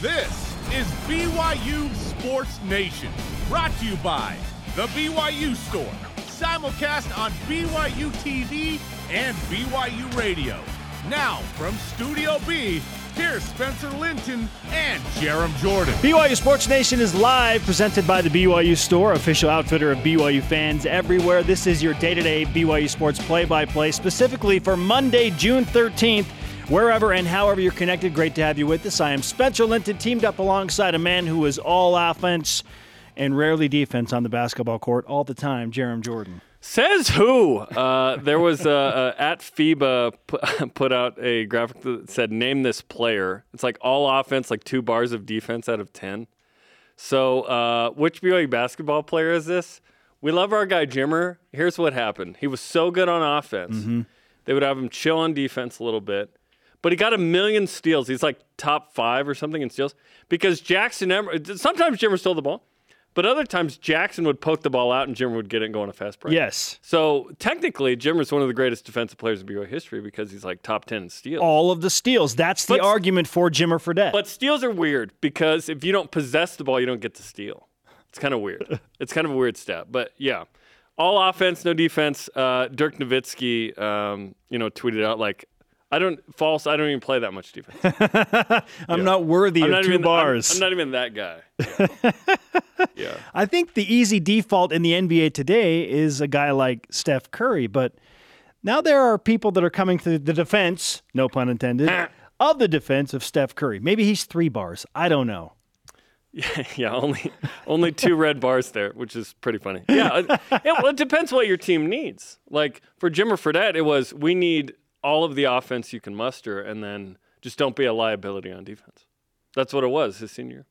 This is BYU Sports Nation, brought to you by The BYU Store, simulcast on BYU TV and BYU Radio. Now, from Studio B, here's Spencer Linton and Jarom Jordan. BYU Sports Nation is live, presented by the BYU Store, official outfitter of BYU fans everywhere. This is your day to day BYU Sports play by play, specifically for Monday, June 13th. Wherever and however you're connected, great to have you with us. I am Spencer Linton, teamed up alongside a man who is all offense and rarely defense on the basketball court all the time, Jarom Jordan. Says who? Uh, there was a, a, at FIBA put, put out a graphic that said name this player. It's like all offense, like two bars of defense out of ten. So uh, which BYU basketball player is this? We love our guy Jimmer. Here's what happened. He was so good on offense. Mm-hmm. They would have him chill on defense a little bit. But he got a million steals. He's like top five or something in steals because Jackson. Sometimes Jimmer stole the ball, but other times Jackson would poke the ball out and Jimmer would get it and go on a fast break. Yes. So technically, Jimmer's one of the greatest defensive players in BYU history because he's like top ten in steals. All of the steals. That's the But- argument for Jimmer for Fredette. But steals are weird because if you don't possess the ball, you don't get to steal. It's kind of weird. it's kind of a weird stat. But yeah, all offense, no defense. Uh, Dirk Nowitzki, um, you know, tweeted out like, "I don't false. I don't even play that much defense. I'm not worthy I'm of not two even. I'm- bars. I'm, not even that guy." Yeah. yeah. I think the easy default in the NBA today is a guy like Steph Curry, but now there are people that are coming to the defense, no pun intended, of the defense of Steph Curry. Maybe he's three bars. I don't know. Yeah, only only two red bars there, which is pretty funny. Yeah, uh, it, it, well, it depends what your team needs. Like for Jimmer Fredette, it was we need all of the offense you can muster, and then just don't be a liability on defense. That's what it was his senior year,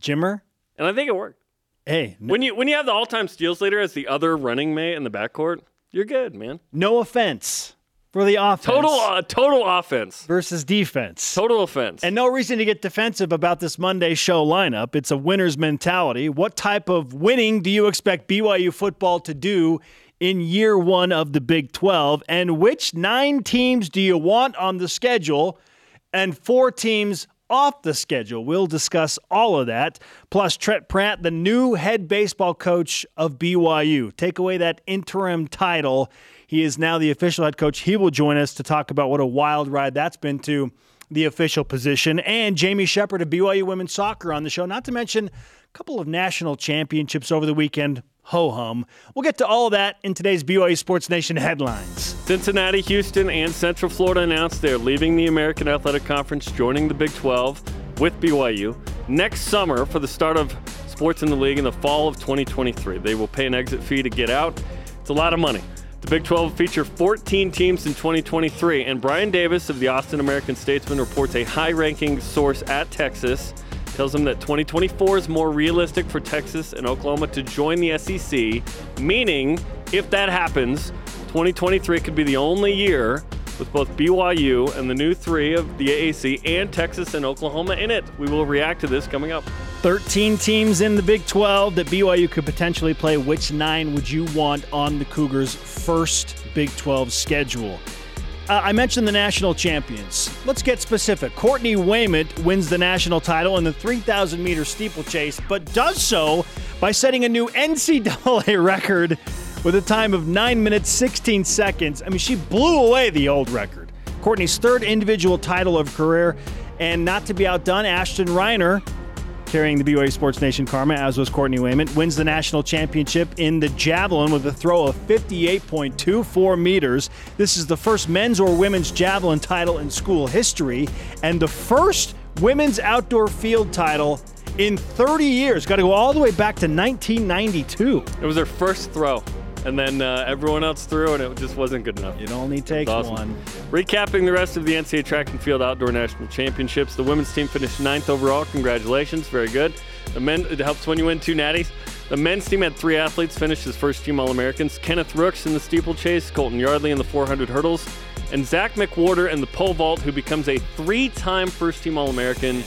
Jimmer, and I think it worked. hey, n- When you when you have the all time steals leader as the other running mate in the backcourt, you're good, man. no offense for the offense Total uh, total offense, versus defense. total offense. And no reason to get defensive about this Monday show lineup. It's a winner's mentality. What type of winning do you expect BYU football to do in year one of the Big 12? And which nine teams do you want on the schedule and four teams off the schedule? We'll discuss all of that. Plus, Trent Pratt, the new head baseball coach of BYU. Take away that interim title. He is now the official head coach. He will join us to talk about what a wild ride that's been to the official position, and Jamie Shepard of BYU Women's Soccer on the show, not to mention a couple of national championships over the weekend. Ho hum. We'll get to all that in today's BYU Sports Nation headlines. Cincinnati, Houston, and Central Florida announced they're leaving the American Athletic Conference, joining the Big 12 with BYU next summer for the start of sports in the league in the fall of 2023. They will pay an exit fee to get out. It's a lot of money. The Big 12 will feature 14 teams in 2023, and Brian Davis of the Austin American Statesman reports a high ranking source at Texas tells him that 2024 is more realistic for Texas and Oklahoma to join the SEC, meaning if that happens, 2023 could be the only year with both BYU and the new three of the AAC and Texas and Oklahoma in it. We will react to this coming up. 13 teams in the Big 12 that BYU could potentially play. Which nine would you want on the Cougars' first Big 12 schedule? Uh, I mentioned the national champions. Let's get specific. Courtney Wayment wins the national title in the 3,000 meter steeplechase, but does so by setting a new NCAA record with a time of 9 minutes 16 seconds. I mean, she blew away the old record. Courtney's third individual title of career, and not to be outdone, Ashton Reiner carrying the BYU Sports Nation karma, as was Courtney Wayment, wins the national championship in the javelin with a throw of 58.24 meters. This is the first men's or women's javelin title in school history, and the first women's outdoor field title in 30 years. Got to go all the way back to 1992. It was their first throw, and then uh, everyone else threw, and it just wasn't good enough. It only takes Awesome. one. Recapping the rest of the NCAA Track and Field Outdoor National Championships, the women's team finished ninth overall. Congratulations, very good. The men it helps when you win two natties. The men's team had three athletes finish as first team All Americans: Kenneth Rooks in the steeplechase, Colton Yardley in the 400 hurdles, and Zach McWhorter in the pole vault, who becomes a three-time first team All American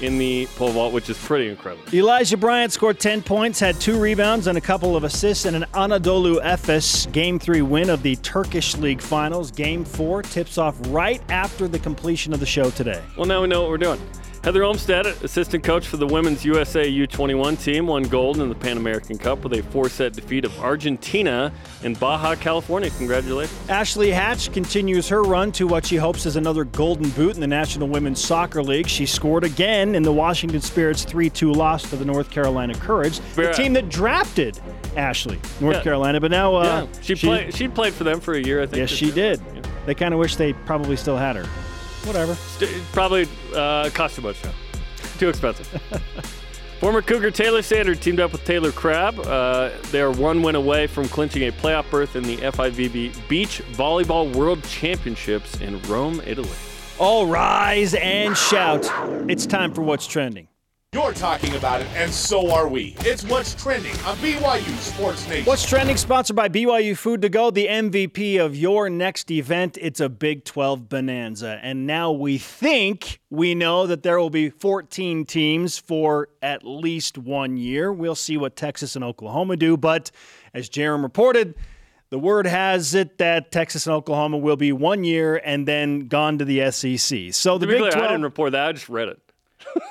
in the pole vault, which is pretty incredible. Elijah Bryant scored 10 points, had two rebounds and a couple of assists in an Anadolu Efes Game 3 win of the Turkish League Finals. Game 4 tips off right after the completion of the show today. Well, now we know what we're doing. Heather Olmstead, assistant coach for the women's USA U21 team, won gold in the Pan American Cup with a four set defeat of Argentina in Baja, California. Congratulations. Ashley Hatch continues her run to what she hopes is another golden boot in the National Women's Soccer League. She scored again in the Washington Spirit's 3 2 loss to the North Carolina Courage, the team that drafted Ashley, North yeah. Carolina. But now uh, yeah. she, she, played, she played for them for a year, I think. Yes, she did. Yeah. They kind of wish they probably still had her whatever. Probably uh, cost too much now. Too expensive. Former Cougar Taylor Sanders teamed up with Taylor Crabb. Uh, they are one win away from clinching a playoff berth in the FIVB Beach Volleyball World Championships in Rome, Italy. All rise and shout. It's time for What's Trending. You're talking about it, and so are we. It's What's Trending on BYU Sports Nation. What's Trending, sponsored by BYU Food to Go, the MVP of your next event. It's a Big 12 bonanza. And now we think we know that there will be 14 teams for at least one year. We'll see what Texas and Oklahoma do. But as Jarom reported, the word has it that Texas and Oklahoma will be one year and then gone to the SEC. So the Big clear, 12. I didn't report that. I just read it.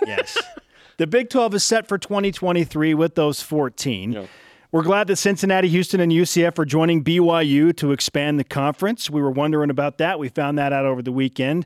yes. The Big 12 is set for 2023 with those 14. Yeah. We're glad that Cincinnati, Houston, and UCF are joining BYU to expand the conference. We were wondering about that. We found that out over the weekend.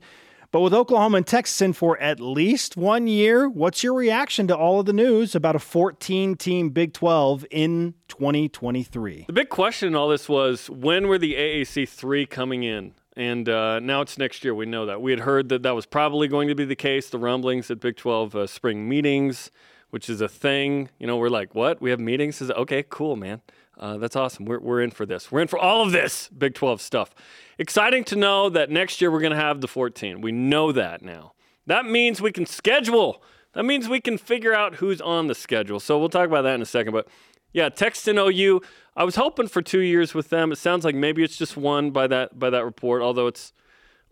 But with Oklahoma and Texas in for at least one year, what's your reaction to all of the news about a 14 team Big 12 in 2023? The big question in all this was when were the AAC 3 coming in? And uh, now it's next year. We know that. We had heard that that was probably going to be the case. The rumblings at Big 12 uh, spring meetings, which is a thing. You know, we're like, what? We have meetings? Is okay, cool, man. Uh, that's awesome. We're, we're in for this. We're in for all of this Big 12 stuff. Exciting to know that next year we're going to have the 14. We know that now. That means we can schedule. That means we can figure out who's on the schedule. So we'll talk about that in a second. But yeah, Texas and OU. I was hoping for two years with them. It sounds like maybe it's just one by that by that report, although it's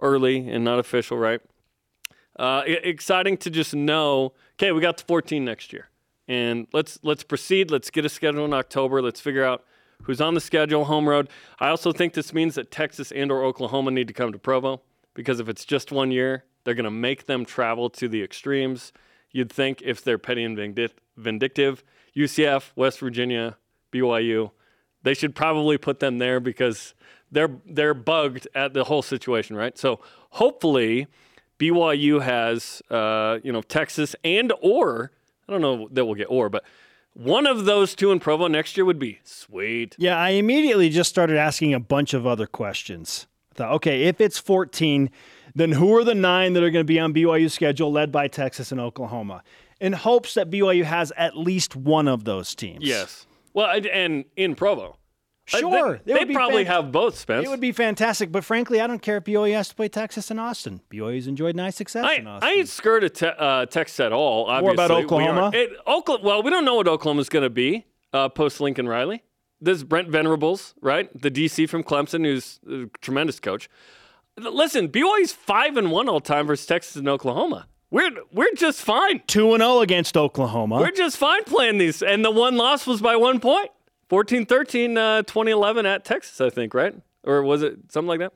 early and not official, right? Uh, exciting to just know. Okay, we got to 14 next year, and let's let's proceed. Let's get a schedule in October. Let's figure out who's on the schedule, home road. I also think this means that Texas and or Oklahoma need to come to Provo because if it's just one year, they're going to make them travel to the extremes. You'd think if they're petty and vindictive, UCF, West Virginia, BYU they should probably put them there because they're they're bugged at the whole situation, right? So hopefully BYU has uh, you know Texas and or I don't know that we'll get or, but one of those two in Provo next year would be sweet. Yeah, I immediately just started asking a bunch of other questions. I thought, okay, if it's 14, then who are the nine that are going to be on BYU's schedule led by Texas and Oklahoma? In hopes that BYU has at least one of those teams. Yes. Well, and in Provo. Sure, they, they probably have both, Spence. It would be fantastic, but frankly, I don't care if BYU has to play Texas and Austin. BYU's enjoyed nice success I, in Austin. I ain't scared of te- uh, Texas at all. Obviously. More about Oklahoma. We it, Oklahoma. Well, we don't know what Oklahoma's going to be uh, post Lincoln Riley. This is Brent Venables, right? The DC from Clemson, who's a tremendous coach. Listen, BYU's five and one all time versus Texas and Oklahoma. We're we're just fine. Two and zero oh against Oklahoma. We're just fine playing these, and the one loss was by one point. 14 13, uh, 2011 at Texas, I think, right? Or was it something like that?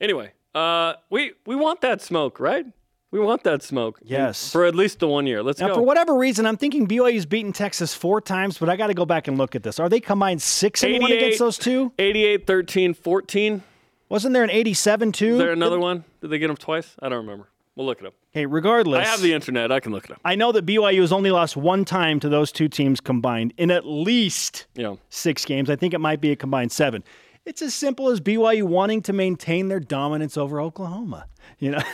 Anyway, uh, we, we want that smoke, right? We want that smoke. Yes. For at least the one year. Let's now, go. For whatever reason, I'm thinking BYU's beaten Texas four times, but I got to go back and look at this. Are they combined 6 and 1 against those two? 88 13 14. Wasn't there an 87 too? Is there another Did, one? Did they get them twice? I don't remember. We'll look it up. Hey, regardless. I have the internet. I can look it up. I know that BYU has only lost one time to those two teams combined in at least yeah. six games. I think it might be a combined seven. It's as simple as BYU wanting to maintain their dominance over Oklahoma. You know?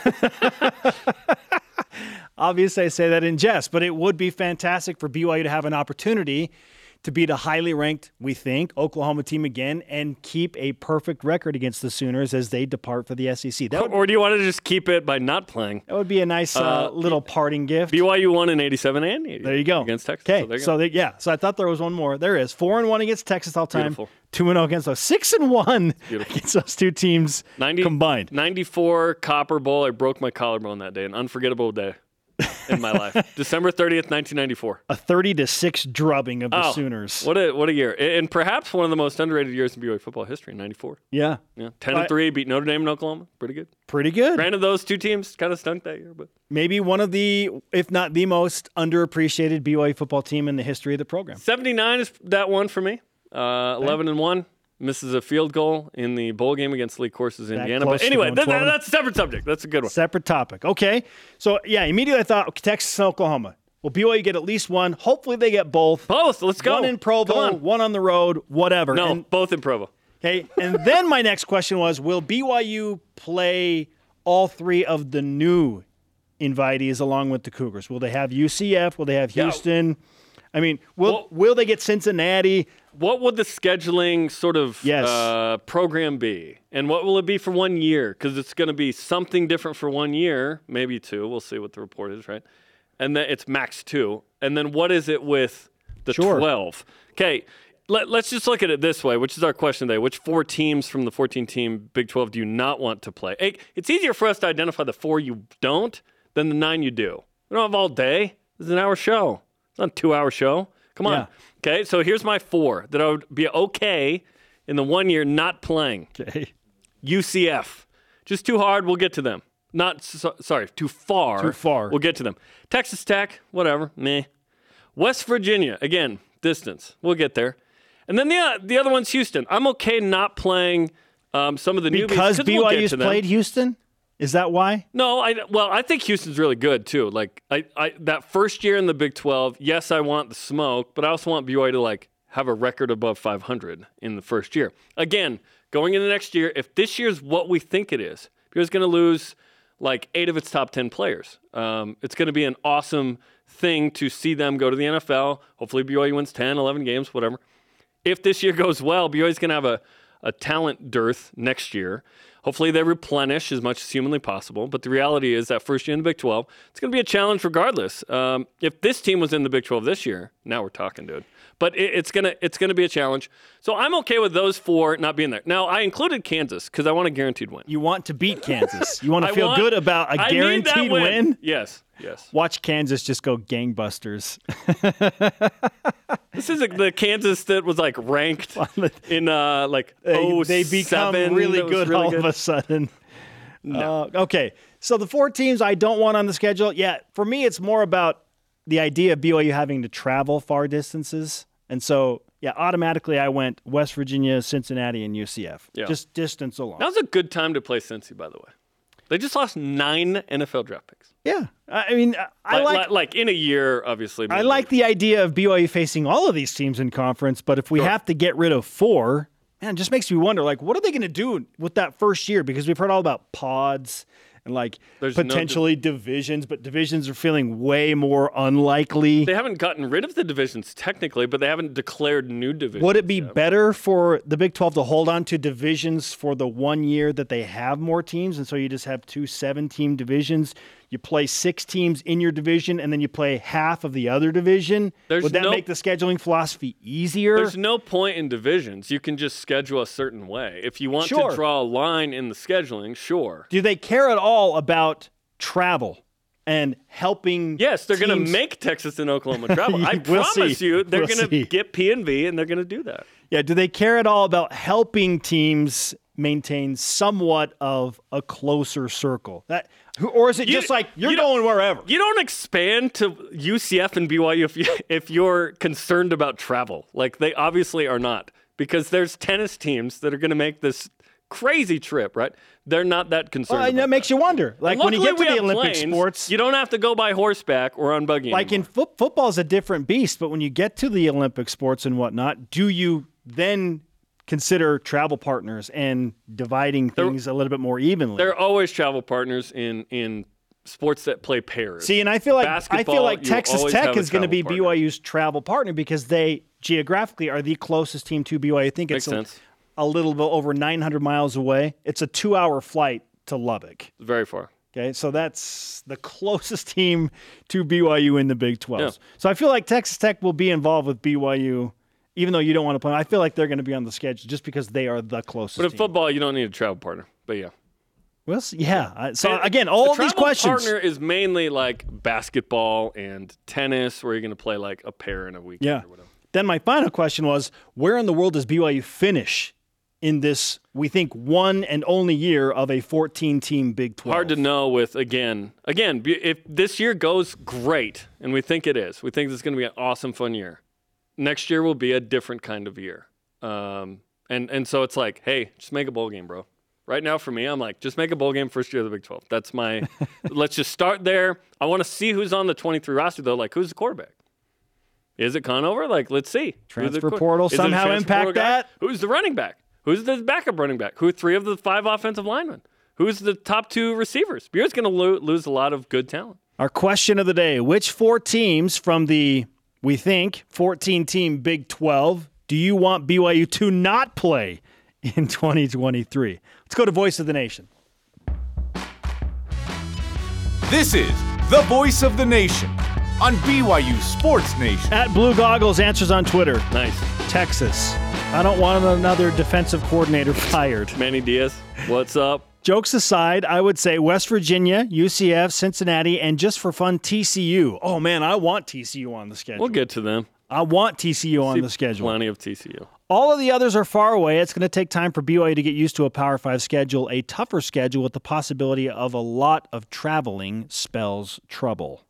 Obviously, I say that in jest, but it would be fantastic for BYU to have an opportunity to beat a highly ranked, we think, Oklahoma team again and keep a perfect record against the Sooners as they depart for the SEC. Would, or do you want to just keep it by not playing? That would be a nice uh, uh, little parting gift. BYU won in 87 and 80. There you go. Against Texas. Okay. So, so they, yeah. So I thought there was one more. There is. 4 and 1 against Texas all time. Beautiful. 2 and 0 against those. 6 and 1 Beautiful. against those two teams 90, combined. 94 Copper Bowl. I broke my collarbone that day. An unforgettable day. In my life. December 30th, 1994. A 30 to 6 drubbing of the Oh, Sooners. What a what a year, and perhaps one of the most underrated years in BYU football history. '94. Yeah. Yeah, 10 I- and three, beat Notre Dame and Oklahoma. Pretty good. Pretty good. Granted, those two teams kind of stunk that year, but Maybe one of the, if not the most underappreciated BYU football team in the history of the program. 79 is that one for me. Uh, 11 and one. Misses a field goal in the bowl game against Lee Corso's, Indiana. But anyway, that, that's a separate subject. That's a good one. Separate topic. Okay. So, yeah, immediately I thought okay, Texas and Oklahoma. Will BYU get at least one? Hopefully they get both. Both. Let's go. One in Provo, on. one on the road, whatever. No, And- both in Provo. Okay. And then my next question was Will BYU play all three of the new invitees along with the Cougars? Will they have UCF? Will they have Yeah. Houston? I mean, will, Well- will they get Cincinnati? What would the scheduling sort of Yes. uh, program be? And what will it be for one year? Because it's going to be something different for one year, maybe two. We'll see what the report is, right? And then it's max two. And then what is it with the Sure. 12? Okay, let, let's just look at it this way, which is our question today. Which four teams from the 14 team Big 12 do you not want to play? Hey, It's easier for us to identify the four you don't than the nine you do. We don't have all day. This is an hour show. It's not a two hour show. Come on. Yeah. Okay, so here's my four that I would be okay in the one year not playing. Okay. UCF, just too hard. We'll get to them. Not so, sorry, too far. Too far. We'll get to them. Texas Tech, whatever, meh. West Virginia, again, distance. We'll get there. And then the uh, the other one's Houston. I'm okay not playing um, some of the newbies Because we'll BYU's them. played Houston? Is that why? No, I well, I think Houston's really good too. Like I, I that first year in the Big 12, yes, I want the smoke, but I also want BYU to like have a record above 500 in the first year. Again, going into next year, if this year's what we think it is, BYU's going to lose like eight of its top 10 players. Um, it's going to be an awesome thing to see them go to the NFL. Hopefully, BYU wins 10, 11 games, whatever if this year goes well, BYU's going to have a, a talent dearth next year. Hopefully, they replenish as much as humanly possible. But the reality is that first year in the Big 12, it's going to be a challenge regardless. Um, if this team was in the Big 12 this year, now we're talking, dude. But it, it's gonna it's gonna be a challenge. So I'm okay with those four not being there. Now I included Kansas because I want a guaranteed win. You want to beat Kansas. You want to feel want- good about a guaranteed win. win. Yes, yes. Watch Kansas just go gangbusters. This is the Kansas that was like ranked in uh, like they, oh they become really That good really all good. of a sudden. Uh, okay, so the four teams I don't want on the schedule. Yeah, for me, it's more about the idea of BYU having to travel far distances, and so yeah, automatically I went West Virginia, Cincinnati, and UCF. Yeah. Just distance alone. That was a good time to play Cincy, by the way. They just lost nine NFL draft picks. yeah, I mean, I Like, like. like, like in a year, obviously. I like the idea of BYU facing all of these teams in conference, but if we Sure. have to get rid of four, man, it just makes me wonder, like, what are they going to do with that first year? Because we've heard all about pods and like There's no di- potentially divisions, but divisions are feeling way more unlikely. They haven't gotten rid of the divisions technically, but they haven't declared new divisions. Would it be better for the Big 12 to hold on to divisions for the one year that they have more teams? And so you just have two seven team divisions. You play six teams in your division, and then you play half of the other division. There's Would that no- make the scheduling philosophy easier? There's no point in divisions. You can just schedule a certain way. If you want Sure. to draw a line in the scheduling, sure. Do they care at all about travel and helping? Yes, they're going to make Texas and Oklahoma travel. I We'll promise see. you, they're We'll going to get P and V, and they're going to do that. Yeah, do they care at all about helping teams maintain somewhat of a closer circle? That, or is it You- just like you're you going wherever? You don't expand to UCF and BYU if you if you're concerned about travel. Like they obviously are not, because there's tennis teams that are going to make this crazy trip. Right? They're not that concerned. Well, and about that makes you wonder. Like when you get to the Olympic planes. sports, you don't have to go by horseback or on buggy. like in anymore. foot football is a different beast. But when you get to the Olympic sports and whatnot, do you then consider travel partners and dividing things a little bit more evenly? They're always travel partners in in sports that play pairs. See, and I feel like I feel like Texas Tech is going to be partner. BYU's travel partner because they geographically are the closest team to BYU. I think it's a, a little bit over 900 miles away. It's a two-hour flight to Lubbock. Very far. Okay, so that's the closest team to BYU in the Big 12. Yeah. So I feel like Texas Tech will be involved with BYU, even though you don't want to play. I feel like they're going to be on the schedule just because they are the closest. But in team. football, you don't need a travel partner. But yeah, Well, yeah. So again, all the these questions. Partner is mainly like basketball and tennis, where you're going to play like a pair in a week. Yeah. Then my final question was, where in the world does BYU finish in this? We think one and only year of a 14-team Big 12. Hard to know. With again, again, if this year goes great, and we think it is, we think this is going to be an awesome, fun year. Next year will be a different kind of year. Um, and and so it's like, hey, just make a bowl game, bro. Right now, for me, I'm like, just make a bowl game first year of the Big 12. That's my. let's just start there. I want to see who's on the 23 roster though. Like, who's the quarterback? Is it Conover? Like, let's see. Transfer the, portal somehow transfer impact portal that. Who's the running back? Who's the backup running back? Who are three of the five offensive linemen? Who's the top two receivers? BYU's going to lo- lose a lot of good talent. Our question of the day: Which four teams from the we think 14 team Big 12 do you want BYU to not play in 2023? Let's go to Voice of the Nation. This is the Voice of the Nation on BYU Sports Nation. At Blue Goggles answers on Twitter. Nice. Texas. I don't want another defensive coordinator fired. Manny Diaz, what's up? Jokes aside, I would say West Virginia, UCF, Cincinnati, and just for fun, TCU. Oh man, I want TCU on the schedule. We'll get to them. I want TCU on the schedule. Plenty of TCU. All of the others are far away. It's going to take time for BYU to get used to a Power 5 schedule. A tougher schedule with the possibility of a lot of traveling spells trouble.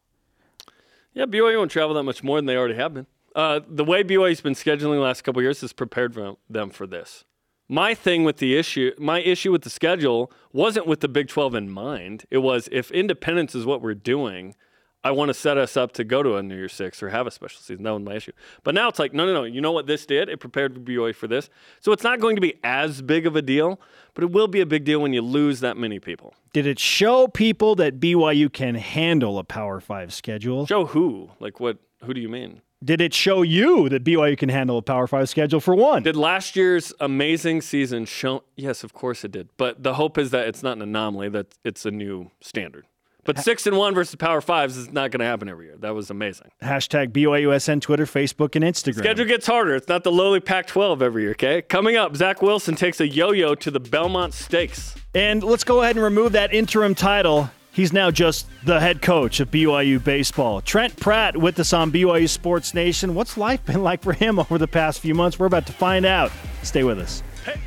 Yeah, BYU won't travel that much more than they already have been. Uh, the way BYU's been scheduling the last couple years has prepared them for this. My thing with the issue, my issue with the schedule wasn't with the Big 12 in mind. It was if independence is what we're doing – I want to set us up to go to a New Year's Six or have a special season. That was my issue. But now it's like, no, no, no. You know what this did? It prepared BYU for this. So it's not going to be as big of a deal, but it will be a big deal when you lose that many people. Did it show people that BYU can handle a Power Five schedule? Show who? Like what? Who do you mean? Did it show you that BYU can handle a Power Five schedule for one? Did last year's amazing season show? Yes, of course it did. But the hope is that it's not an anomaly; that it's a new standard. But six and one versus Power Fives is not going to happen every year. That was amazing. Hashtag BYUSN Twitter, Facebook, and Instagram. Schedule gets harder. It's not the lowly Pac 12 every year, okay? Coming up, Zach Wilson takes a yo yo to the Belmont Stakes. And let's go ahead and remove that interim title. He's now just the head coach of BYU baseball. Trent Pratt with us on BYU Sports Nation. What's life been like for him over the past few months? We're about to find out. Stay with us. Hey.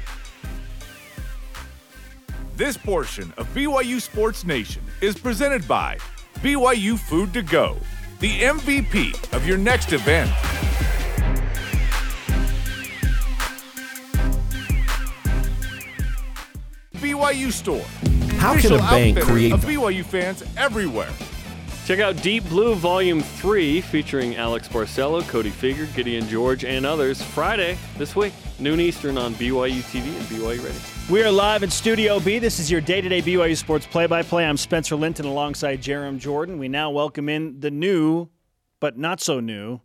This portion of BYU Sports Nation is presented by BYU Food to Go, the MVP of your next event. BYU Store. How can a bank create of BYU fans everywhere? Check out Deep Blue Volume 3 featuring Alex Barcelo, Cody Fueger, Gideon George, and others Friday this week, noon Eastern on BYU TV and BYU Radio. We are live in Studio B. This is your day to day BYU Sports play by play. I'm Spencer Linton alongside Jarom Jordan. We now welcome in the new, but not so new,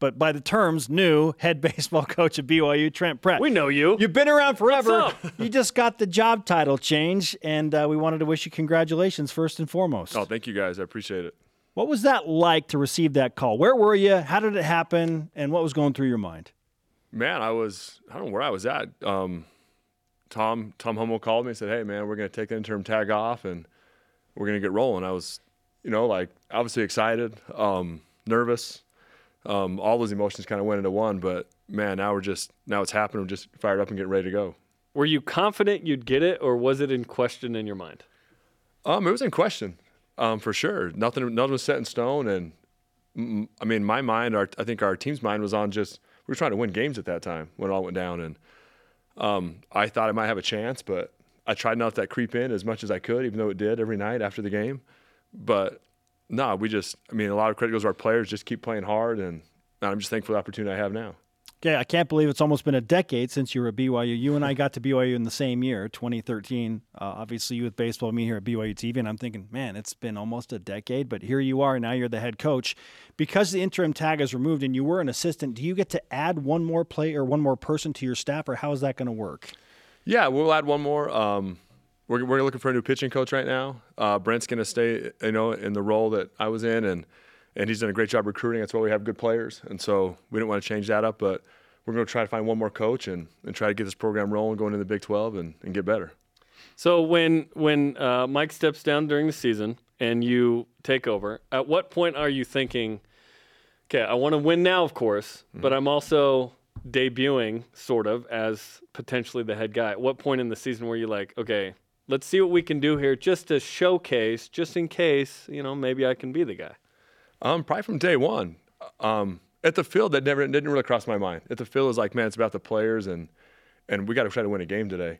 but by the terms, new head baseball coach of BYU, Trent Pratt. We know you. You've been around forever. you just got the job title change, and uh, we wanted to wish you congratulations first and foremost. Oh, thank you guys. I appreciate it. What was that like to receive that call? Where were you? How did it happen? And what was going through your mind? Man, I was, I don't know where I was at. Um, Tom Tom Holmoe called me and said, "Hey man, we're going to take the interim tag off and we're going to get rolling." I was, you know, like obviously excited, um, nervous, um, all those emotions kind of went into one. But man, now we're just now it's happening. We're just fired up and getting ready to go. Were you confident you'd get it, or was it in question in your mind? Um, it was in question, um, for sure. Nothing, nothing was set in stone, and mm, I mean, my mind, our, I think our team's mind was on just we were trying to win games at that time when it all went down, and um, I thought I might have a chance, but I tried not to that creep in as much as I could, even though it did every night after the game. But no, we just, I mean, a lot of credit goes to our players, just keep playing hard. And I'm just thankful for the opportunity I have now. Okay, I can't believe it's almost been a decade since you were at BYU. You and I got to BYU in the same year, 2013. Uh, obviously, you with baseball, me here at BYU TV, and I'm thinking, man, it's been almost a decade. But here you are, now you're the head coach. Because the interim tag is removed and you were an assistant, do you get to add one more player, or one more person to your staff, or how is that going to work? Yeah, we'll add one more. Um, we're, we're looking for a new pitching coach right now. Uh, Brent's going to stay, you know, in the role that I was in, and – and he's done a great job recruiting. That's why we have good players, and so we didn't want to change that up. But we're going to try to find one more coach and, and try to get this program rolling, going into the Big 12, and, and get better. So when when uh, Mike steps down during the season and you take over, at what point are you thinking, okay, I want to win now, of course, mm-hmm. but I'm also debuting sort of as potentially the head guy. At what point in the season were you like, okay, let's see what we can do here just to showcase, just in case, you know, maybe I can be the guy? Um, probably from day one. Um, at the field, that never didn't really cross my mind. At the field, it was like, man, it's about the players, and and we got to try to win a game today.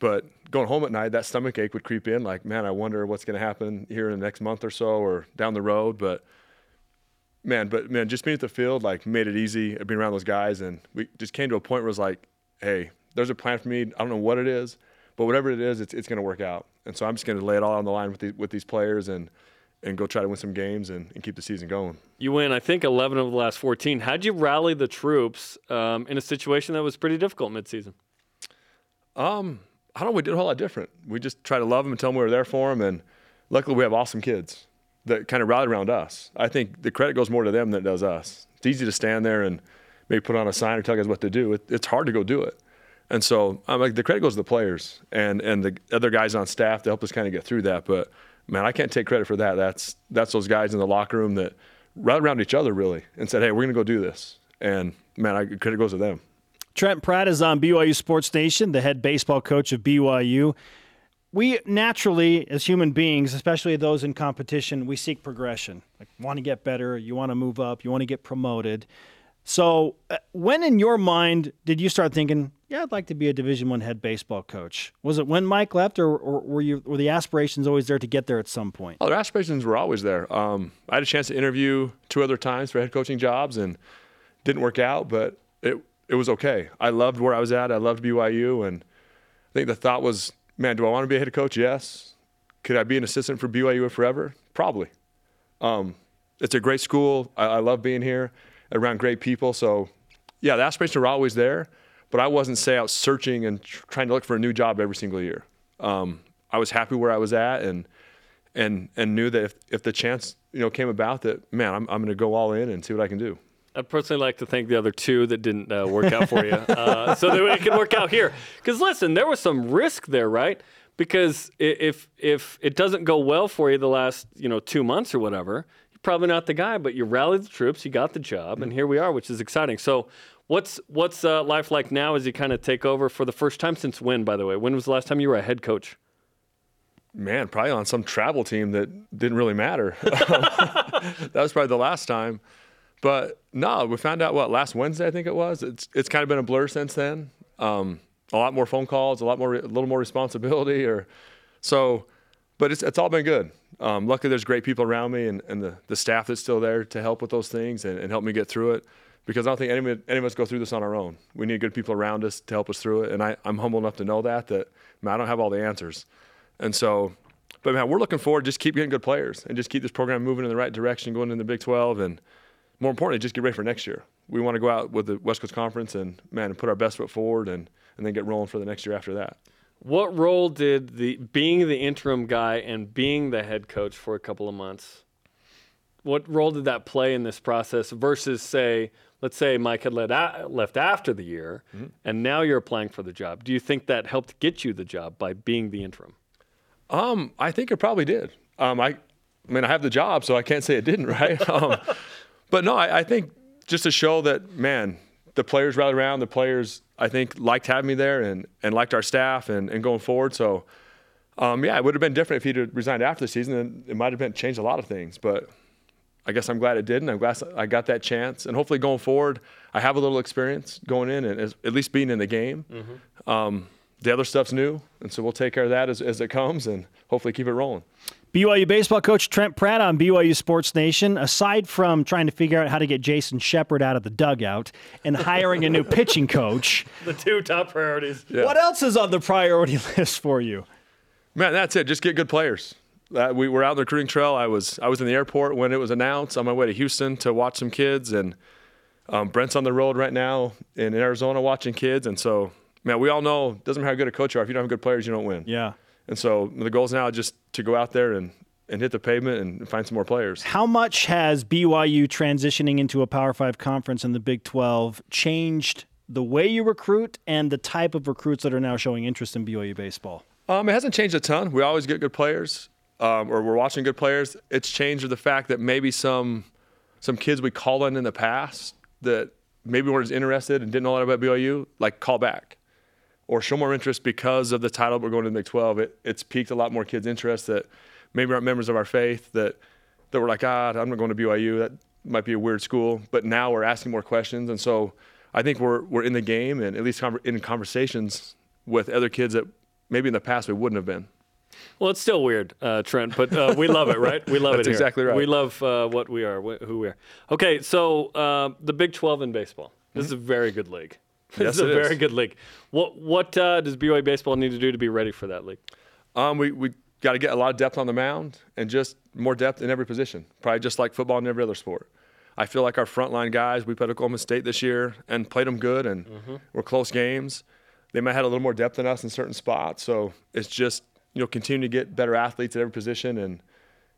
But going home at night, that stomach ache would creep in. Like, man, I wonder what's going to happen here in the next month or so, or down the road. But man, but man, just being at the field like made it easy. Being around those guys, and we just came to a point where it was like, hey, there's a plan for me. I don't know what it is, but whatever it is, it's it's going to work out. And so I'm just going to lay it all on the line with these with these players and and go try to win some games and, and keep the season going. You win, I think, 11 of the last 14. How'd you rally the troops um, in a situation that was pretty difficult midseason? Um, I don't know. We did a whole lot different. We just try to love them and tell them we were there for them. And luckily, we have awesome kids that kind of rallied around us. I think the credit goes more to them than it does us. It's easy to stand there and maybe put on a sign or tell guys what to do. It, it's hard to go do it. And so I'm like, the credit goes to the players and, and the other guys on staff to help us kind of get through that. But man, I can't take credit for that. That's that's those guys in the locker room that rallied around each other really and said, "Hey, we're going to go do this." And man, I, credit goes to them. Trent Pratt is on BYU Sports Nation, the head baseball coach of BYU. We naturally, as human beings, especially those in competition, we seek progression. Like, want to get better, you want to move up, you want to get promoted. So, uh, when in your mind did you start thinking, "Yeah, I'd like to be a Division One head baseball coach"? Was it when Mike left, or, or, were you were the aspirations always there to get there at some point? Oh, the aspirations were always there. Um, I had a chance to interview two other times for head coaching jobs, and didn't work out, but it it was okay. I loved where I was at. I loved BYU, and I think the thought was, man, do I want to be a head coach? Yes. Could I be an assistant for BYU forever? Probably. Um, it's a great school. I, I love being here around great people. So, yeah, the aspirations were always there, but I wasn't say out searching and tr- trying to look for a new job every single year. Um, I was happy where I was at, and and and knew that if, if the chance you know came about, that man, I'm I'm going to go all in and see what I can do. I'd personally like to thank the other two that didn't uh, work out for you, uh, so that it can work out here. Because listen, there was some risk there, right? Because if if it doesn't go well for you the last you know two months or whatever, probably not the guy, but you rallied the troops, you got the job, and here we are, which is exciting. So, what's what's uh, life like now as you kind of take over for the first time since when? By the way, when was the last time you were a head coach? Man, probably on some travel team that didn't really matter. that was probably the last time. But no, we found out what last Wednesday I think it was. It's it's kind of been a blur since then. Um, a lot more phone calls, a lot more, a little more responsibility, or so. But it's it's all been good um, luckily there's great people around me and, and the, the staff that's still there to help with those things and, and help me get through it because I don't think any, any of us go through this on our own. We need good people around us to help us through it. And I, I'm humble enough to know that, that man, I don't have all the answers. And so, but man, we're looking forward, just keep getting good players and just keep this program moving in the right direction, going in the Big 12. And more importantly, just get ready for next year. We want to go out with the West Coast Conference and, man, put our best foot forward and, and then get rolling for the next year after that. What role did the being the interim guy and being the head coach for a couple of months? What role did that play in this process versus say, let's say Mike had left after the year, mm-hmm. and now you're applying for the job? Do you think that helped get you the job by being the interim? Um, I think it probably did. Um, I, I mean, I have the job, so I can't say it didn't, right? um, but no, I, I think just to show that, man, the players rallied around. The players, I think, liked having me there and, and liked our staff and, and going forward. So, um, yeah, it would have been different if he'd have resigned after the season. And it might have been changed a lot of things. But I guess I'm glad it didn't. I'm glad I got that chance. And hopefully going forward, I have a little experience going in and at least being in the game. Mm-hmm. Um, the other stuff's new, and so we'll take care of that as, as it comes and hopefully keep it rolling. BYU baseball coach Trent Pratt on BYU Sports Nation. Aside from trying to figure out how to get Jason Shepard out of the dugout and hiring a new pitching coach, the two top priorities. Yeah. What else is on the priority list for you? Man, that's it. Just get good players. Uh, we were out on the recruiting trail. I was I was in the airport when it was announced on my way to Houston to watch some kids, and um, Brent's on the road right now in Arizona watching kids. And so, man, we all know it doesn't matter how good a coach you are. If you don't have good players, you don't win. Yeah. And so the goal is now just to go out there and, and hit the pavement and find some more players. How much has BYU transitioning into a Power Five conference in the Big 12 changed the way you recruit and the type of recruits that are now showing interest in BYU baseball? Um, it hasn't changed a ton. We always get good players, um, or we're watching good players. It's changed the fact that maybe some some kids we called in in the past that maybe weren't as interested and didn't know a lot about BYU, like call back or show more interest because of the title we're going to the Big 12. It, it's piqued a lot more kids' interest that maybe aren't members of our faith that that were like, ah, I'm not going to BYU. That might be a weird school. But now we're asking more questions, and so I think we're we're in the game and at least in conversations with other kids that maybe in the past we wouldn't have been. Well, it's still weird, uh, Trent, but uh, we love it, right? We love it. Here. exactly right. We love uh, what we are, wh- who we are. Okay, so uh, the Big 12 in baseball. This mm-hmm. is a very good league. This yes, is a very is. good league. What what uh, does BYU baseball need to do to be ready for that league? Um, we we got to get a lot of depth on the mound and just more depth in every position. Probably just like football and every other sport. I feel like our frontline guys, we played Oklahoma State this year and played them good and mm-hmm. were close games. They might have had a little more depth than us in certain spots. So it's just, you know, continue to get better athletes at every position and,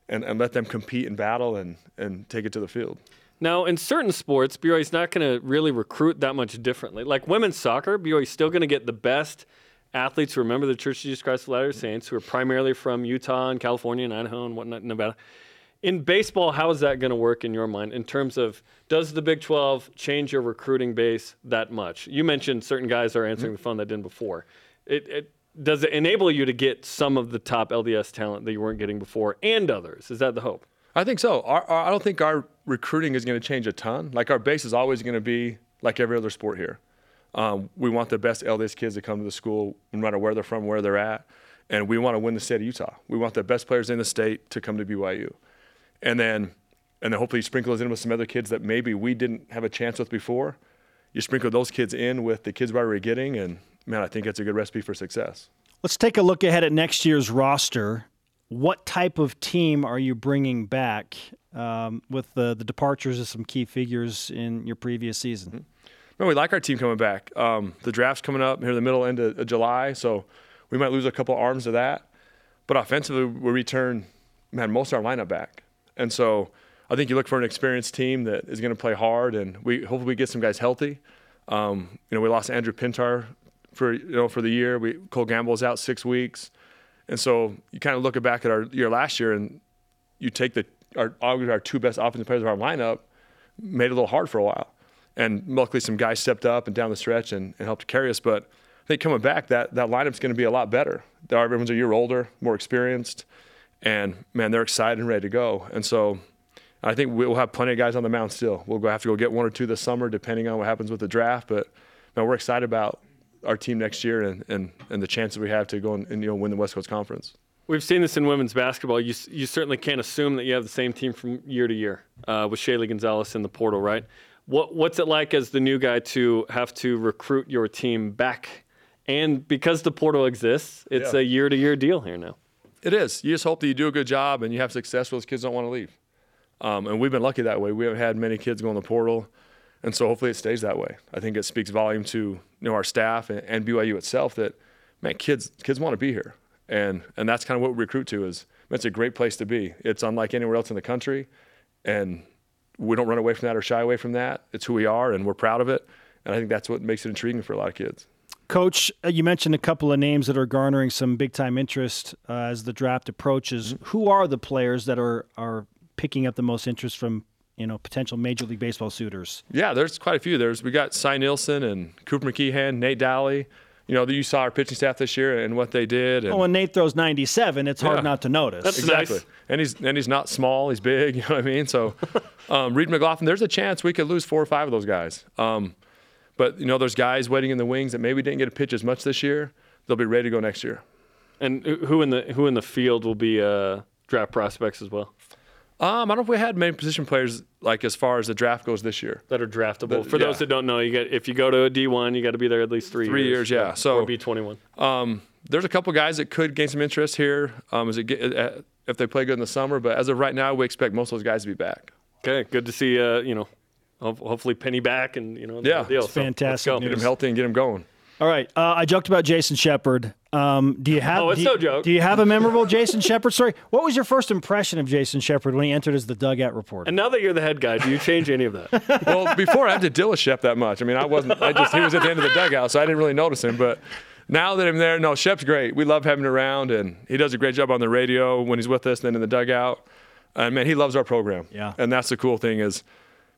and, and let them compete and battle and, and take it to the field. Now, in certain sports, BYU is not going to really recruit that much differently. Like women's soccer, BYU is still going to get the best athletes who remember the Church of Jesus Christ of Latter-day Saints, who are primarily from Utah and California and Idaho and whatnot, in Nevada. In baseball, how is that going to work in your mind in terms of does the Big 12 change your recruiting base that much? You mentioned certain guys are answering mm-hmm. the phone that didn't before. It, it, does it enable you to get some of the top LDS talent that you weren't getting before and others? Is that the hope? I think so. Our, our, I don't think our recruiting is going to change a ton. Like our base is always going to be like every other sport here. Um, we want the best LDS kids to come to the school, no matter where they're from, where they're at, and we want to win the state of Utah. We want the best players in the state to come to BYU and then and then hopefully you sprinkle those in with some other kids that maybe we didn't have a chance with before. You sprinkle those kids in with the kids we're already getting, and man, I think it's a good recipe for success. Let's take a look ahead at next year's roster. What type of team are you bringing back um, with the, the departures of some key figures in your previous season? Mm-hmm. We like our team coming back. Um, the draft's coming up here in the middle end of, of July, so we might lose a couple arms of that. But offensively, we return man most of our lineup back. And so I think you look for an experienced team that is going to play hard, and we hopefully we get some guys healthy. Um, you know, we lost Andrew Pintar for you know for the year. We Cole Gamble was out six weeks, and so you kind of look back at our year last year, and you take the our our two best offensive players of our lineup, made it a little hard for a while, and luckily some guys stepped up and down the stretch and, and helped carry us. But I think coming back, that that lineup's going to be a lot better. Everyone's a year older, more experienced and man, they're excited and ready to go. And so I think we'll have plenty of guys on the mound still. We'll have to go get one or two this summer, depending on what happens with the draft. But man, we're excited about our team next year and, and, and the chances we have to go and, and you know win the West Coast Conference. We've seen this in women's basketball. You, you certainly can't assume that you have the same team from year to year uh, with Shaylee Gonzalez in the portal, right? What, what's it like as the new guy to have to recruit your team back? And because the portal exists, it's yeah. a year to year deal here now. It is. You just hope that you do a good job and you have success those kids don't want to leave. Um, and we've been lucky that way. We haven't had many kids go in the portal, and so hopefully it stays that way. I think it speaks volume to you know our staff and, and BYU itself that man, kids kids want to be here, and and that's kind of what we recruit to is it's a great place to be. It's unlike anywhere else in the country, and we don't run away from that or shy away from that. It's who we are, and we're proud of it. And I think that's what makes it intriguing for a lot of kids. Coach, uh, you mentioned a couple of names that are garnering some big time interest uh, as the draft approaches. Mm-hmm. Who are the players that are are picking up the most interest from you know potential Major League Baseball suitors? Yeah, there's quite a few. There's we got Cy Nielsen and Cooper McKeehan, Nate Dally. You know, you saw our pitching staff this year and what they did. And, oh, when Nate throws 97, it's hard yeah. not to notice. That's exactly. Nice. And he's and he's not small. He's big. You know what I mean? So, um, Reed McLaughlin. There's a chance we could lose four or five of those guys. Um, but you know, there's guys waiting in the wings that maybe didn't get a pitch as much this year. They'll be ready to go next year. And who in the who in the field will be uh, draft prospects as well? Um, I don't know if we had many position players like as far as the draft goes this year that are draftable. The, For yeah. those that don't know, you get if you go to a D one, you got to be there at least three three years. years yeah. So or B twenty one. Um, there's a couple guys that could gain some interest here. Um, as it get, uh, if they play good in the summer, but as of right now, we expect most of those guys to be back. Okay, good to see. Uh, you know, hopefully Penny back and you know yeah, deal. So fantastic. Get him healthy and get him going. All right, uh, I joked about Jason Shepard. Um, do you have? Oh, it's do no joke. Do you have a memorable Jason Shepard story? What was your first impression of Jason Shepard when he entered as the dugout reporter? And now that you're the head guy, do you change any of that? well, before I had to deal with Shep that much. I mean, I wasn't. I just he was at the end of the dugout, so I didn't really notice him. But now that I'm there, no, Shep's great. We love having him around, and he does a great job on the radio when he's with us, and then in the dugout. And man, he loves our program. Yeah. And that's the cool thing is,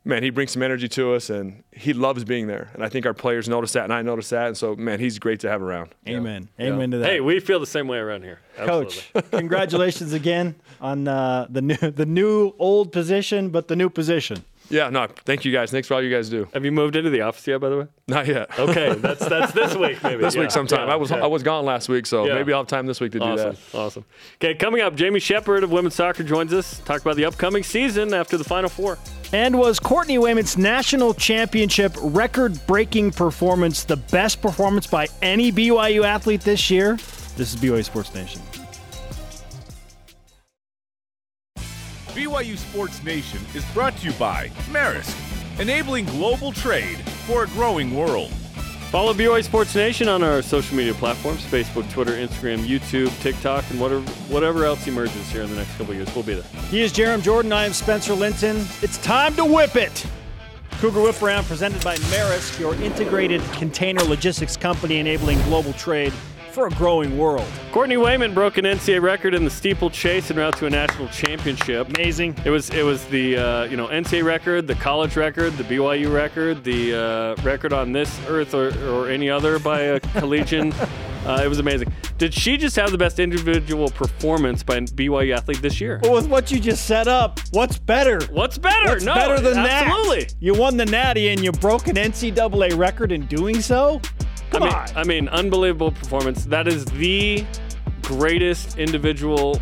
man, he brings some energy to us, and he loves being there. And I think our players notice that, and I notice that. And so, man, he's great to have around. Yeah. Amen. Amen to that. Hey, we feel the same way around here. Absolutely. Coach, congratulations again on uh, the new the new old position, but the new position. Yeah, no, thank you guys. Thanks for all you guys do. Have you moved into the office yet, by the way? Not yet. Okay, that's that's this week maybe. this Yeah, week sometime. yeah, I was yeah. I was gone last week, so Yeah. maybe I'll have time this week to do Awesome, that. awesome. Okay, coming up, Jamie Shepard of women's soccer joins us. Talk about the upcoming season after the Final Four. And was Courtney Wayment's national championship record breaking performance the best performance by any BYU athlete this year? This is BYU Sports Nation. BYU Sports Nation is brought to you by Maersk, enabling global trade for a growing world. Follow BYU Sports Nation on our social media platforms Facebook, Twitter, Instagram, YouTube, TikTok, and whatever, whatever else emerges here in the next couple years. We'll be there. He is Jerem Jordan. I am Spencer Linton. It's time to whip it. Cougar Whip Around presented by Maersk, your integrated container logistics company enabling global trade for a growing world. Courtney Wayment broke an NCAA record in the steeplechase en route to a national championship. Amazing. It was it was the uh, you know NCAA record, the college record, the BYU record, the uh, record on this earth or, or any other by a collegian. Uh, it was amazing. Did she just have the best individual performance by a BYU athlete this year? But with what you just set up, what's better? What's better? What's no, better than absolutely. that? You won the Natty and you broke an NCAA record in doing so? Come I mean, on. I mean, unbelievable performance. That is the greatest individual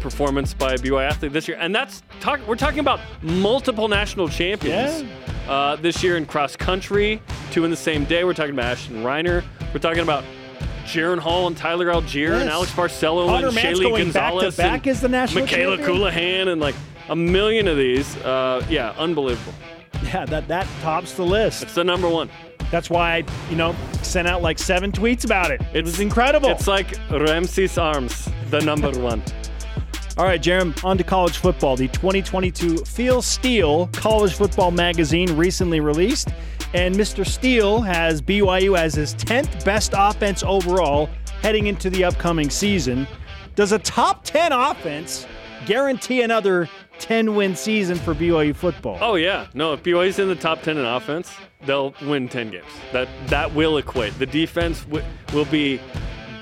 performance by a BYU athlete this year, and that's talk. We're talking about multiple national champions uh, this year in cross country, two in the same day. We're talking about Ashton Reiner. We're talking about Jaren Hall and Tyler Allgeier and Alex Barcelo Hunter and Mance Shaylee back Gonzalez back and as the national Michaela champion? Colohan and like a million of these. Uh, yeah, unbelievable. yeah, that, that tops the list. It's the number one. That's why I, you know, sent out like seven tweets about it. It was incredible. It's like Ramses Arms, the number one. All right, Jerem, on to college football. The 2022 Phil Steele College Football Magazine recently released, and Mr. Steele has BYU as his 10th best offense overall heading into the upcoming season. Does a top 10 offense guarantee another 10 win season for BYU football? Oh yeah, no. If BYU's in the top ten in offense, they'll win ten games. That that will equate. The defense w- will be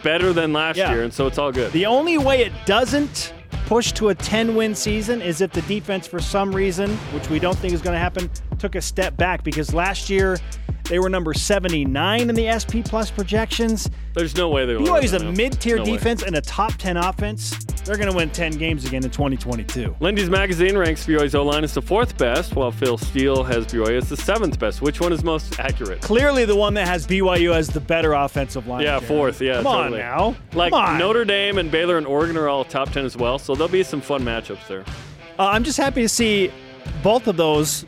better than last Yeah. year, and so it's all good. The only way it doesn't push to a 10 win season is if the defense, for some reason, which we don't think is going to happen, took a step back because last year they were number 79 in the SP Plus projections. There's no way they will. BYU's a mid tier No way. defense and a top 10 offense. They're going to win 10 games again in 2022. Lindy's magazine ranks BYU's O line as the fourth best, while Phil Steele has BYU as the seventh best. Which one is most accurate? Clearly, the one that has BYU as the better offensive line. Yeah, fourth. Yeah, Come on now. Like on. Notre Dame and Baylor and Oregon are all top ten as well, so there'll be some fun matchups there. Uh, I'm just happy to see both of those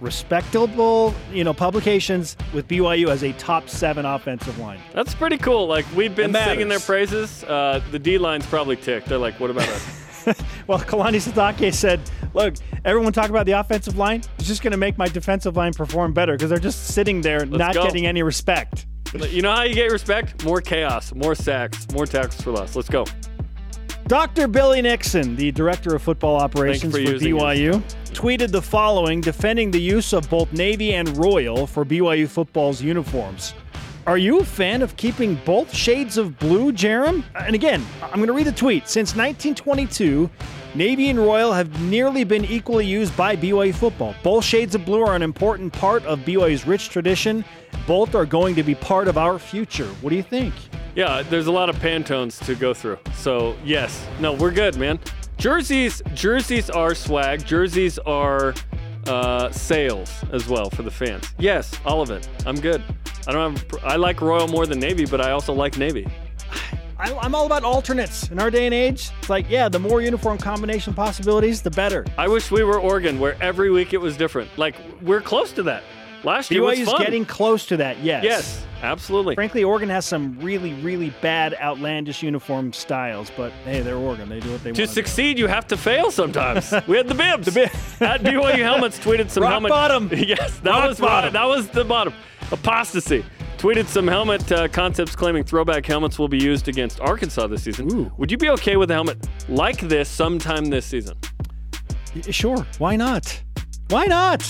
respectable, you know, publications with BYU as a top seven offensive line. That's pretty cool. Like we've been singing their praises. Uh, the D line's probably ticked. They're like, "What about us?" Well, Kalani Sitake said, "Look, everyone talk about the offensive line. It's just going to make my defensive line perform better because they're just sitting there, not go. getting any respect." you know how you get respect? More chaos, more sacks, more tackles for less. Let's go. Dr. Billy Nixon, the director of football operations for for, BYU, tweeted the following defending the use of both Navy and Royal for BYU football's uniforms. Are you a fan of keeping both shades of blue, Jerem? And again, I'm going to read the tweet. Since 1922, Navy and Royal have nearly been equally used by BYU football. Both shades of blue are an important part of BYU's rich tradition. Both are going to be part of our future. What do you think? Yeah, there's a lot of Pantones to go through. So yes, no, we're good, man. Jerseys, jerseys are swag. Jerseys are uh, sales as well for the fans. Yes, all of it. I'm good. I don't have. I like Royal more than Navy, but I also like Navy. I, I'm all about alternates. In our day and age, it's like, yeah, the more uniform combination possibilities, the better. I wish we were Oregon, where every week it was different. Like we're close to that. Last year was fun. getting close to that, yes. yes, absolutely. Frankly, Oregon has some really, really bad, outlandish uniform styles, but hey, they're Oregon. They do what they want. To succeed, you have to fail sometimes. we had the bibs. The bib- At BYU helmets tweeted some Rock helmet. bottom. yes, that Rock was bottom. That was the bottom. Apostasy. Tweeted some helmet uh, concepts claiming throwback helmets will be used against Arkansas this season. Ooh. Would you be okay with a helmet like this sometime this season? Y- Sure. Why not? Why not?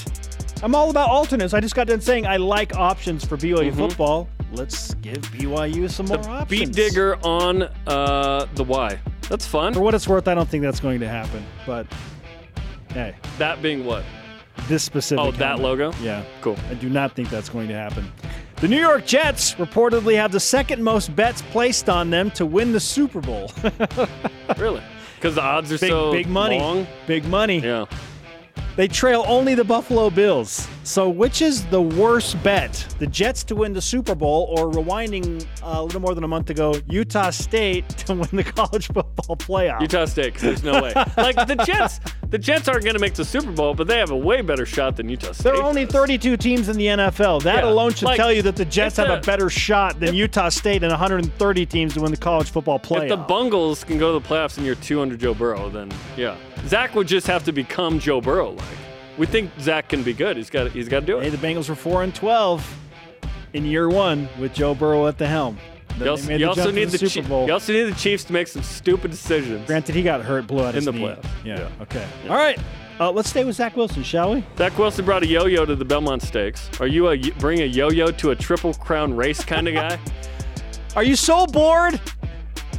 I'm all about alternates. I just got done saying I like options for BYU football. Let's give BYU some more options. Beat digger on uh, the Y. That's fun. For what it's worth, I don't think that's going to happen. But hey, That being what? this specific. Oh, that logo? Yeah. Cool. I do not think that's going to happen. The New York Jets reportedly have the second most bets placed on them to win the Super Bowl. Really? Because the odds are big, so big money. long. Big money. Yeah. They trail only the Buffalo Bills. So, which is the worst bet? The Jets to win the Super Bowl, or rewinding uh, a little more than a month ago, Utah State to win the college football playoff? Utah State, 'cause there's no way. like the Jets, the Jets aren't going to make the Super Bowl, but they have a way better shot than Utah State. There are only does. 32 teams in the NFL. That Yeah, alone should like, tell you that the Jets have a the- better shot than Utah State and 130 teams to win the college football playoff. If the Bungles can go to the playoffs and you're 200 Joe Burrow, then yeah, Zach would just have to become Joe Burrow. We think Zach can be good. He's got he's got to do it. hey, the Bengals were 4 and 12 in year one with Joe Burrow at the helm. You also, you the also the, Chief- Bowl. you also need the Chiefs to make some stupid decisions. Granted, he got hurt, blew out his the knee. playoffs. Yeah. Yeah. Okay. All right. Uh, let's stay with Zach Wilson, shall we? Zach Wilson brought a yo-yo to the Belmont Stakes. Are you a y- bring a yo-yo to a triple crown race kind of guy? Are you so bored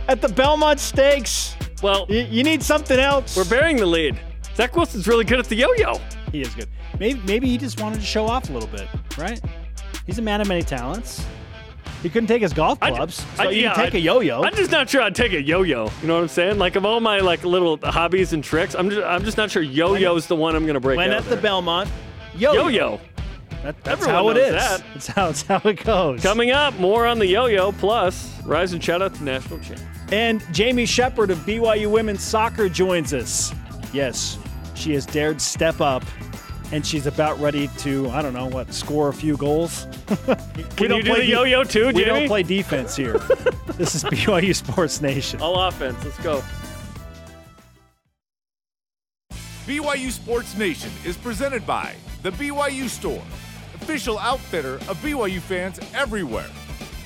at the Belmont Stakes? well, You, you need something else. we're bearing the lead. Zach Wilson's really good at the yo-yo. He is good. Maybe maybe he just wanted to show off a little bit, right? He's a man of many talents. He couldn't take his golf clubs, I- so you yeah, can take I- a yo-yo. I'm just not sure I'd take a yo-yo. You know what I'm saying? Like of all my like little hobbies and tricks, I'm just I'm just not sure yo-yo is the one I'm gonna break when at the. Belmont, yo-yo. yo-yo. That- that's Everyone how it is. that. That's how, how it goes. Coming up, more on the yo-yo. Plus, rise and shout out to national champ. And Jamie Shepard of BYU Women's Soccer joins us. Yes, she has dared step up, and she's about ready to, I don't know, what, score a few goals? Can you do the yo-yo too, We don't play defense here. this is BYU Sports Nation. All offense. Let's go. BYU Sports Nation is presented by The BYU Store, official outfitter of BYU fans everywhere.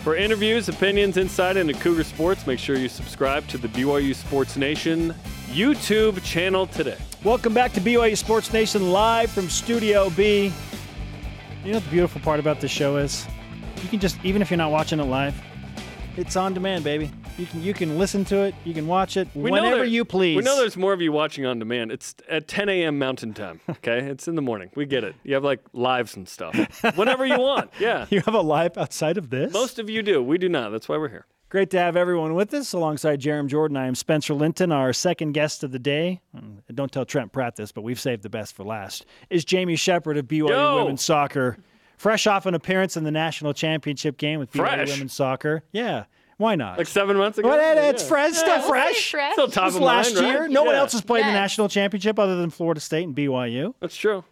For interviews, opinions, insight into Cougar sports, make sure you subscribe to the BYU Sports Nation YouTube channel today. Welcome back to BYU Sports Nation live from Studio B. You know what the beautiful part about this show is? You can just, even if you're not watching it live, it's on demand, baby. You can you can listen to it, you can watch it We whenever there- you please. We know there's more of you watching on demand. It's at 10 a.m. Mountain Time. Okay, it's in the morning. We get it. You have like lives and stuff. Whenever you want. Yeah. you have a life outside of this. Most of you do. We do not. That's why we're here. Great to have everyone with us. Alongside Jerem Jordan, I am Spencer Linton. Our second guest of the day, um, don't tell Trent Pratt this, but we've saved the best for last, is Jamie Shepard of BYU Yo! Women's Soccer. Fresh off an appearance in the national championship game with BYU Fresh? Women's Soccer. Yeah, why not? Like seven months ago. Well, it- Yeah. it's fresh, still we'll fresh. fresh. Still top This of last mind, right? year, no one else has played the national championship other than Florida State and BYU. That's true.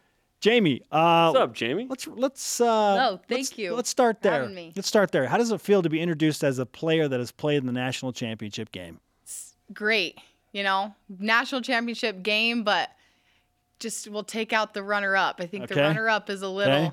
Jamie, uh, What's up, Jamie? Let's let's. Uh, No, thank let's- you Let's start there. me. Let's start there. How does it feel to be introduced as a player that has played in the national championship game? Great. You know, national championship game, but just we'll take out the runner up. I think the runner up is a little Okay.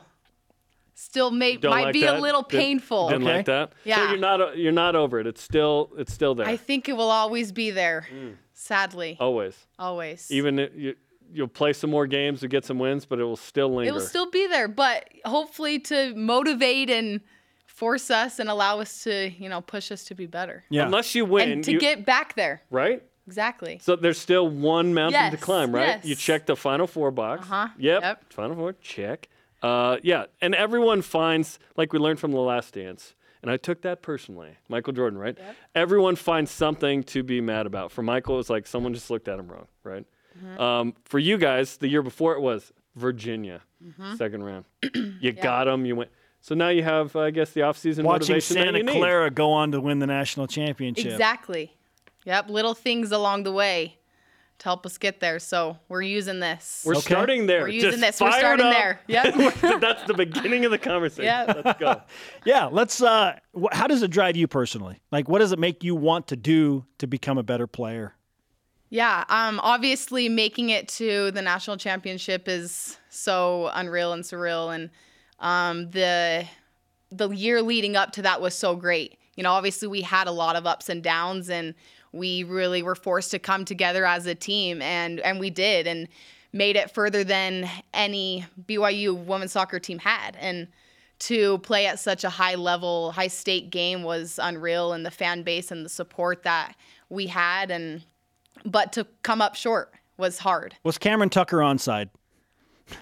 still may, Don't might like be that? a little Didn't- painful. Didn't Okay. like that. So Yeah. you're not you're not over it. It's still it's still there. I think it will always be there. Sadly. Always. Always. Even it, you, you'll play some more games to get some wins, but it will still linger. it will still be there, but hopefully to motivate and force us and allow us to, you know, push us to be better. Yeah. Unless you win, and to you- get back there. right. Exactly. So there's still one mountain to climb, right? yes. You check the final four box. Uh-huh, Yep. yep. Final four, check. Uh, yeah, and everyone finds, like we learned from the last dance, and I took that personally. Michael Jordan, right? Yep. Everyone finds something to be mad about. For Michael, it's like someone just looked at him wrong, right? Mm-hmm. Um, for you guys, the year before it was Virginia, Mm-hmm. second round. you got them. You went. So now you have, I guess, the offseason Watching motivation that Santa you need. Clara go on to win the national championship. Exactly. Yep. Little things along the way to help us get there. So we're using this. We're Okay. starting there. We're using Just this. We're starting up. there. Yep. That's the beginning of the conversation. Yeah. Let's go. Yeah, let's. Uh, wh- how does it drive you personally? Like, what does it make you want to do to become a better player? Yeah. Um. Obviously, making it to the national championship is so unreal and surreal, and um the the year leading up to that was so great. You know, obviously we had a lot of ups and downs and we really were forced to come together as a team and and we did and made it further than any BYU women's soccer team had. And to play at such a high level, high stake game was unreal and the fan base and the support that we had and but to come up short was hard. Was Cameron Tucker onside?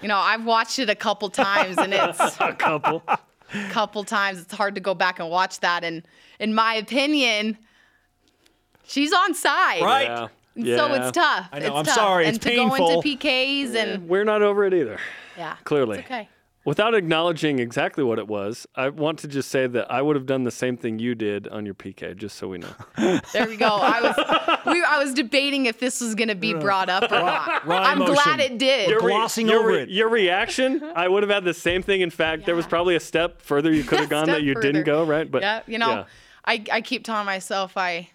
You know, I've watched it a couple times and it's a couple. couple times. It's hard to go back and watch that. And in my opinion, she's on side. Right. Yeah. Yeah. So it's tough. I know, It's I'm tough. sorry, And it's to painful. go into PKs and We're not over it either. yeah, Clearly. it's okay. Without acknowledging exactly what it was, I want to just say that I would have done the same thing you did on your PK, just so we know. There we go. I was we, I was debating if this was going to be brought up or not. raw I'm glad it did. You're glossing your over re- it. Your reaction, I would have had the same thing. In fact, there was probably a step further you could have gone that you further. didn't go, right? But yeah, you know, yeah. I, I keep telling myself I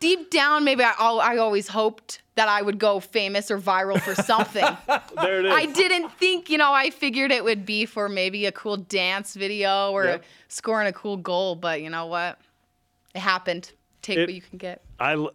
deep down maybe I, I always hoped that I would go famous or viral for something. there it is. I didn't think, you know, I figured it would be for maybe a cool dance video or Yep. scoring a cool goal, but you know what? It happened. Take It- what you can get. I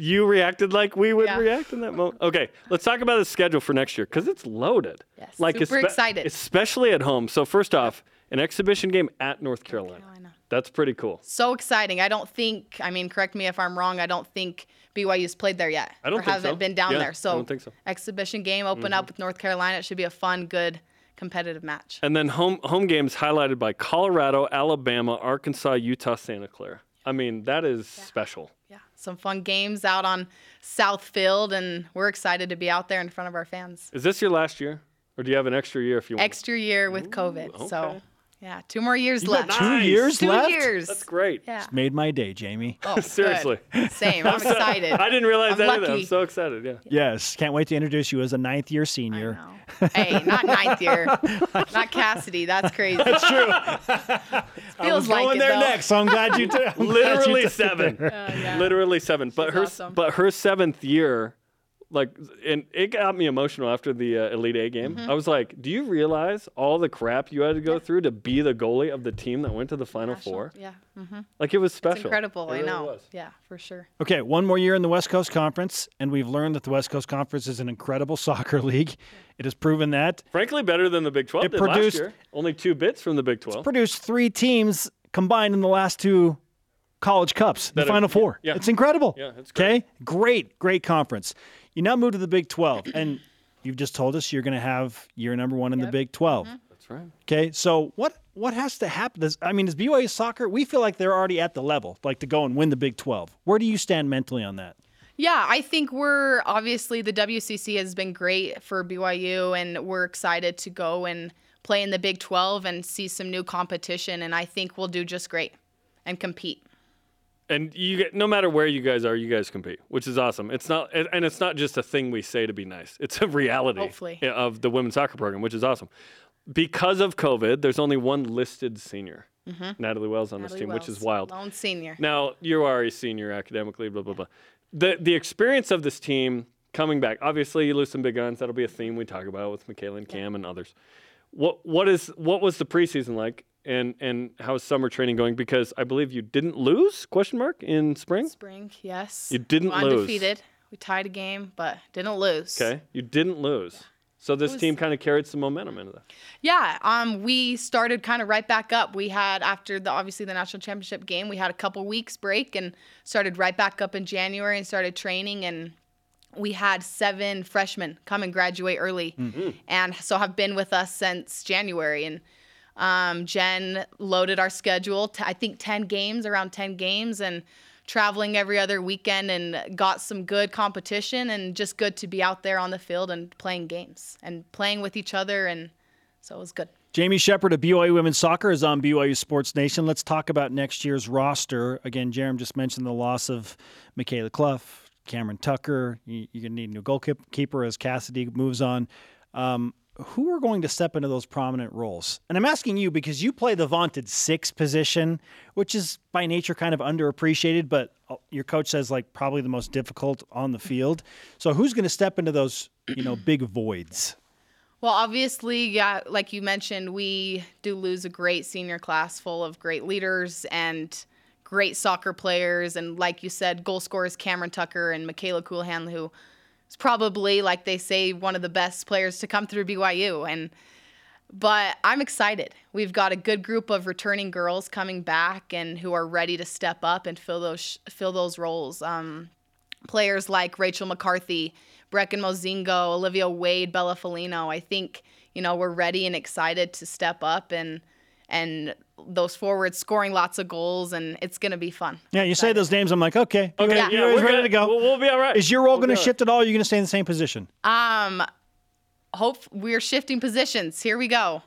you reacted like we would Yeah. react in that moment. Okay, let's talk about the schedule for next year because it's loaded. Yes, like super excited. especially at home. So first off, an exhibition game at North Carolina. Carolina. That's pretty cool. So exciting. I don't think, I mean, correct me if I'm wrong, I don't think BYU's played there yet. I don't or think haven't so. been down Yeah, there. I don't think so. Mm-hmm. exhibition game, open up with North Carolina. It should be a fun, good, competitive match. And then home home games highlighted by Colorado, Alabama, Arkansas, Utah, Santa Clara. I mean, that is special. Yeah, some fun games out on South Field, and we're excited to be out there in front of our fans. Is this your last year, or do you have an extra year if you want? Extra year with COVID. So, okay. Yeah, two more years You got left. two Nice. years Two left. years. That's great. Yeah. Made my day, Jamie. Oh, good. Seriously. Same. I'm excited. I didn't realize I'm that either. I'm so excited. Yeah. Yes, can't wait to introduce you as a ninth year I senior. know. hey, not ninth year. not Cassidy. That's crazy. That's true. Feels like Going it, there though. next, so I'm glad you did. I'm glad you Literally seven. there. yeah. Literally seven. But She's her awesome. but her seventh year, like, and it got me emotional after the uh, Elite Eight game. Mm-hmm. I was like, do you realize all the crap you had to go through to be the goalie of the team that went to the Final National- Four? Yeah. hmm Like it was It's special. incredible. It I know. was. Yeah, for sure. Okay, one more year in the West Coast Conference, and we've learned that the West Coast Conference is an incredible soccer league. It has proven that. Frankly, better than the Big 12 It did produced- last year. Only two bits from the Big 12. Produced three teams combined in the last two college cups, the That have- Final Four. yeah. It's incredible. Yeah, it's Okay, great, great conference. You now move to the Big 12, and you've just told us you're going to have year number one in the Big 12. Mm-hmm. That's right. Okay, so what what has to happen? Does, I mean, does BYU soccer? We feel like they're already at the level, like to go and win the Big 12. Where do you stand mentally on that? Yeah, I think we're obviously the WCC has been great for BYU, and we're excited to go and play in the Big 12 and see some new competition. And I think we'll do just great and compete. And you get, no matter where you guys are, you guys compete, which is awesome. It's not, and it's not just a thing we say to be nice. It's a reality Hopefully. of the women's soccer program, which is awesome. Because of COVID, there's only one listed senior, Natalie Wells, on this Mm-hmm. Natalie team, which is wild. Lone senior. Now you are a senior academically, blah blah blah. The the experience of this team coming back. Obviously, you lose some big guns. That'll be a theme we talk about with Michaela and Cam and others. What what is what was the preseason like, and and how is summer training going? Because I believe you didn't lose question mark in spring. Spring, yes. You didn't lose. Undefeated. We tied a game, but didn't lose. Okay, you didn't lose. So this was- team kind of carried some momentum into that. Yeah, um, we started kind of right back up. We had after the obviously the national championship game, we had a couple weeks break and started right back up in January and started training and we had seven freshmen come and graduate early, and so have been with us since January. And um, Jen loaded our schedule. To, I think ten games, around ten games, and traveling every other weekend, and got some good competition, and just good to be out there on the field and playing games and playing with each other, and so it was good. Jamie Shepard of BYU Women's Soccer is on BYU Sports Nation. Let's talk about next year's roster. Again, Jerem just mentioned the loss of Michaela Colohan, Cameron Tucker. You, you're going to need a new goalkeeper as Cassidy moves on. Um, who are going to step into those prominent roles? And I'm asking you because you play the vaunted six position, which is by nature kind of underappreciated, but uh, your coach says like probably the most difficult on the field. So who's going to step into those, you know, big voids? Well, obviously, yeah, like you mentioned, we do lose a great senior class full of great leaders and great soccer players. And like you said, goal scorers Cameron Tucker and Michaela Colohan, who is probably, like they say, one of the best players to come through BYU. And but I'm excited. We've got a good group of returning girls coming back and who are ready to step up and fill those fill those roles. Um, players like Rachel McCarthy, Brecken Mozingo, Olivia Wade, Bella Felino. I think you know we're ready and excited to step up and and those forwards scoring lots of goals and it's going to be fun. Yeah, you say those names, I'm like, okay, Okay, yeah, yeah, you're we're ready gonna- to go. We'll, we'll be all right. Is your role We'll going to shift at all? Or are you going to stay in the same position? Um, hope we're shifting positions. Here we go.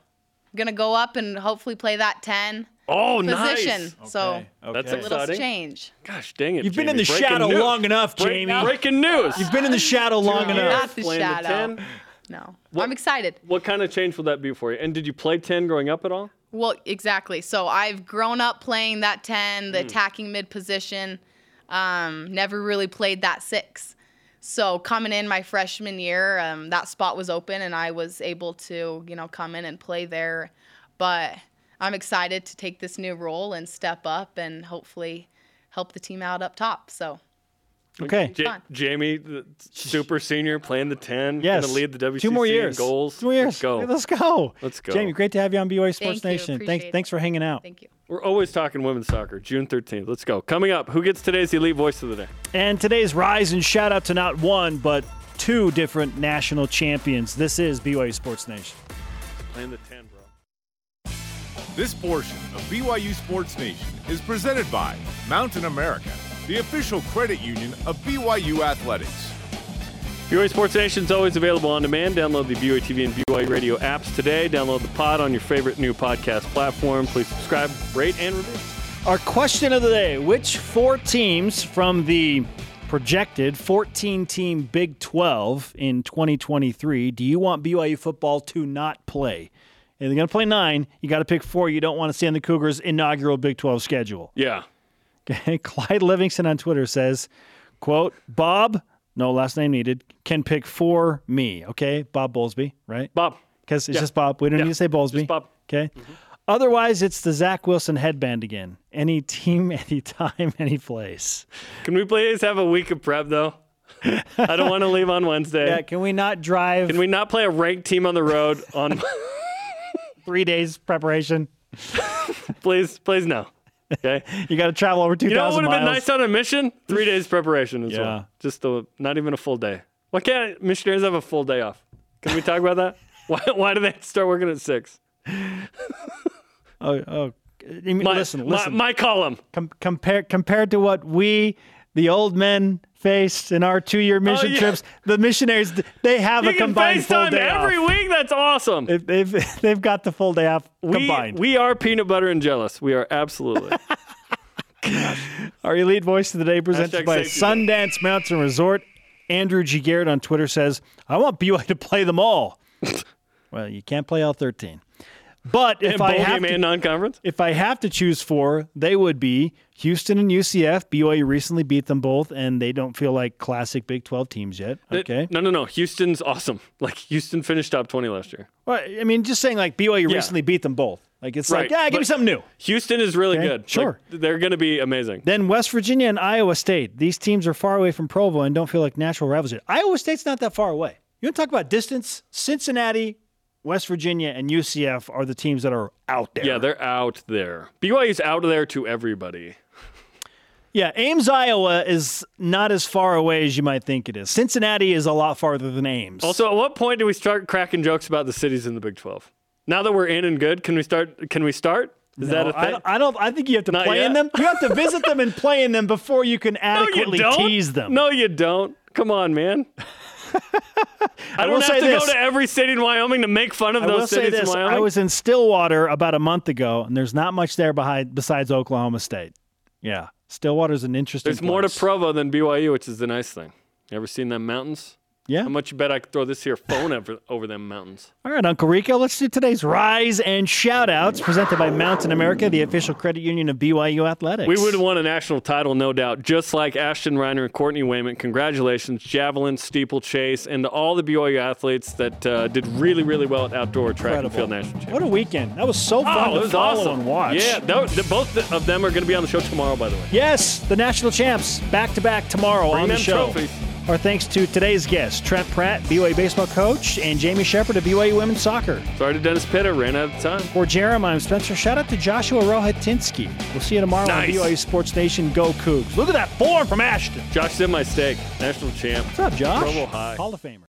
gonna go up and hopefully play that ten Oh, position. nice. So That's a little exciting. change. Gosh dang it. You've been Jamie. in the Breaking shadow news. long enough, Jamie. Breaking news. You've been in the shadow long Two enough. Not the playing shadow. 10. No, I'm excited. What kind of change will that be for you? And did you play 10 growing up at all? Well, exactly. So I've grown up playing that 10, the attacking mid position. Um, never really played that six. So coming in my freshman year, um, that spot was open and I was able to, you know, come in and play there. But I'm excited to take this new role and step up and hopefully help the team out up top. So Okay. Ja- Fun. Jamie, the super senior, playing the 10. Yes. Going to lead the WCC Two more in years. goals. Two more years. Let's go. Let's go. Let's go. Jamie, great to have you on BYU Sports Thank you. Nation. Thanks, it. thanks for hanging out. thank you. We're always talking women's soccer. June 13th. Let's go. Coming up, who gets today's Elite Voice of the Day? And today's rise and shout out to not one, but two different national champions. This is BYU Sports Nation. Playing the 10, bro. This portion of BYU Sports Nation is presented by Mountain America, the official credit union of BYU Athletics. BYU Sports Nation is always available on demand. Download the BYU TV and BYU Radio apps today. Download the pod on your favorite new podcast platform. Please subscribe, rate, and review. Our question of the day Which four teams from the projected 14 team Big 12 in 2023 do you want BYU football to not play? If they're going to play nine, you got to pick four you don't want to see on the Cougars' inaugural Big 12 schedule. Yeah. Okay, Clyde Livingston on Twitter says, quote, Bob, no last name needed, can pick for me. Okay, Bob Bowlesby, right? Bob. Because it's Yeah. just Bob. We don't Yeah, need to say Bowlesby. just Bob. Okay. Mm-hmm. Otherwise, it's the Zach Wilson headband again. Any team, any time, any place. Can we please have a week of prep, though? I don't want to leave on Wednesday. Yeah, can we not drive Can we not play a ranked team on the road on three days preparation? please please no. Okay. You got to travel over 2,000 You know what would have been nice on a mission? Three days preparation as Yeah. well. Just a, not even a full day. Why can't missionaries have a full day off? Can we talk about that? Why, why do they start working at six? oh, oh. My, listen, my- listen. My, column. Com- compare, compared to what we, the old men, faced in our two-year oh, mission Oh, yeah. trips, the missionaries, they have You a combined full day every off. week. That's awesome. They've, they've, they've got the full day off we, combined. we are peanut butter and jealous. We are absolutely. Our elite voice of the day presented Hashtag by Sundance Mountain Resort. Andrew G. Garrett on Twitter says, I want BYU to play them all. well, you can't play all 13. But if and I have to, non-conference. if I have to choose four, they would be Houston and UCF. BYU recently beat them both, and they don't feel like classic Big 12 teams yet. Okay. No, no, no. Houston's awesome. Like Houston finished top twenty last year. Well, I mean, just saying, like BYU Yeah. recently beat them both. Like it's Right, like, yeah, give me something new. Houston is really Okay, good. Like, sure. they're going to be amazing. Then West Virginia and Iowa State. These teams are far away from Provo and don't feel like natural rivals yet. Iowa State's not that far away. You want to talk about distance? Cincinnati, West Virginia, and UCF are the teams that are out there. Yeah, they're out there. BYU's out there to everybody. Yeah, Ames, Iowa is not as far away as you might think it is. Cincinnati is a lot farther than Ames. Also, at what point do we start cracking jokes about the cities in the Big 12? Now that we're in and good, can we start? Can we start? Is No, that a thing? don't, I don't. I think you have to Not play in them. You have to visit them and play in them before you can no, adequately you tease them. No, you don't. Come on, man. I don't have to this. go to every city in Wyoming to make fun of I those cities this: in Wyoming. I was in Stillwater about a month ago, and there's not much there behind besides Oklahoma State. Yeah, Stillwater's an interesting. There's more to. Provo than BYU, which is the nice thing. You ever seen them mountains? Yeah. How much you bet I could throw this here phone over, over them mountains? All right, Uncle Rico, let's do today's Rise and Shout Outs presented by Mountain America, the official credit union of BYU Athletics. We would have won a national title, no doubt, just like Ashton Reiner and Courtney Wayment. Congratulations, javelin, steeplechase, and to all the BYU athletes that uh, did really, really well at outdoor track and field national championship. What a weekend. That was so fun Oh, it to was follow awesome. and watch. Yeah, that, the, both of them are going to be on the show tomorrow, by the way. Yes, the national champs back to back tomorrow Bring on the them show. trophies. Our thanks to today's guests, Trent Pratt, BYU baseball coach, and Jamie Shepard of BYU women's soccer. Sorry to Dennis Pitta, ran out of time. For Jerem, I'm Spencer. Shout out to Joshua Rohatinsky. We'll see you tomorrow Nice. on BYU Sports Nation. Go Cougs. Look at that form from Ashton. Josh did my steak, national champ. What's up, Josh? Provo High. Hall of Famer.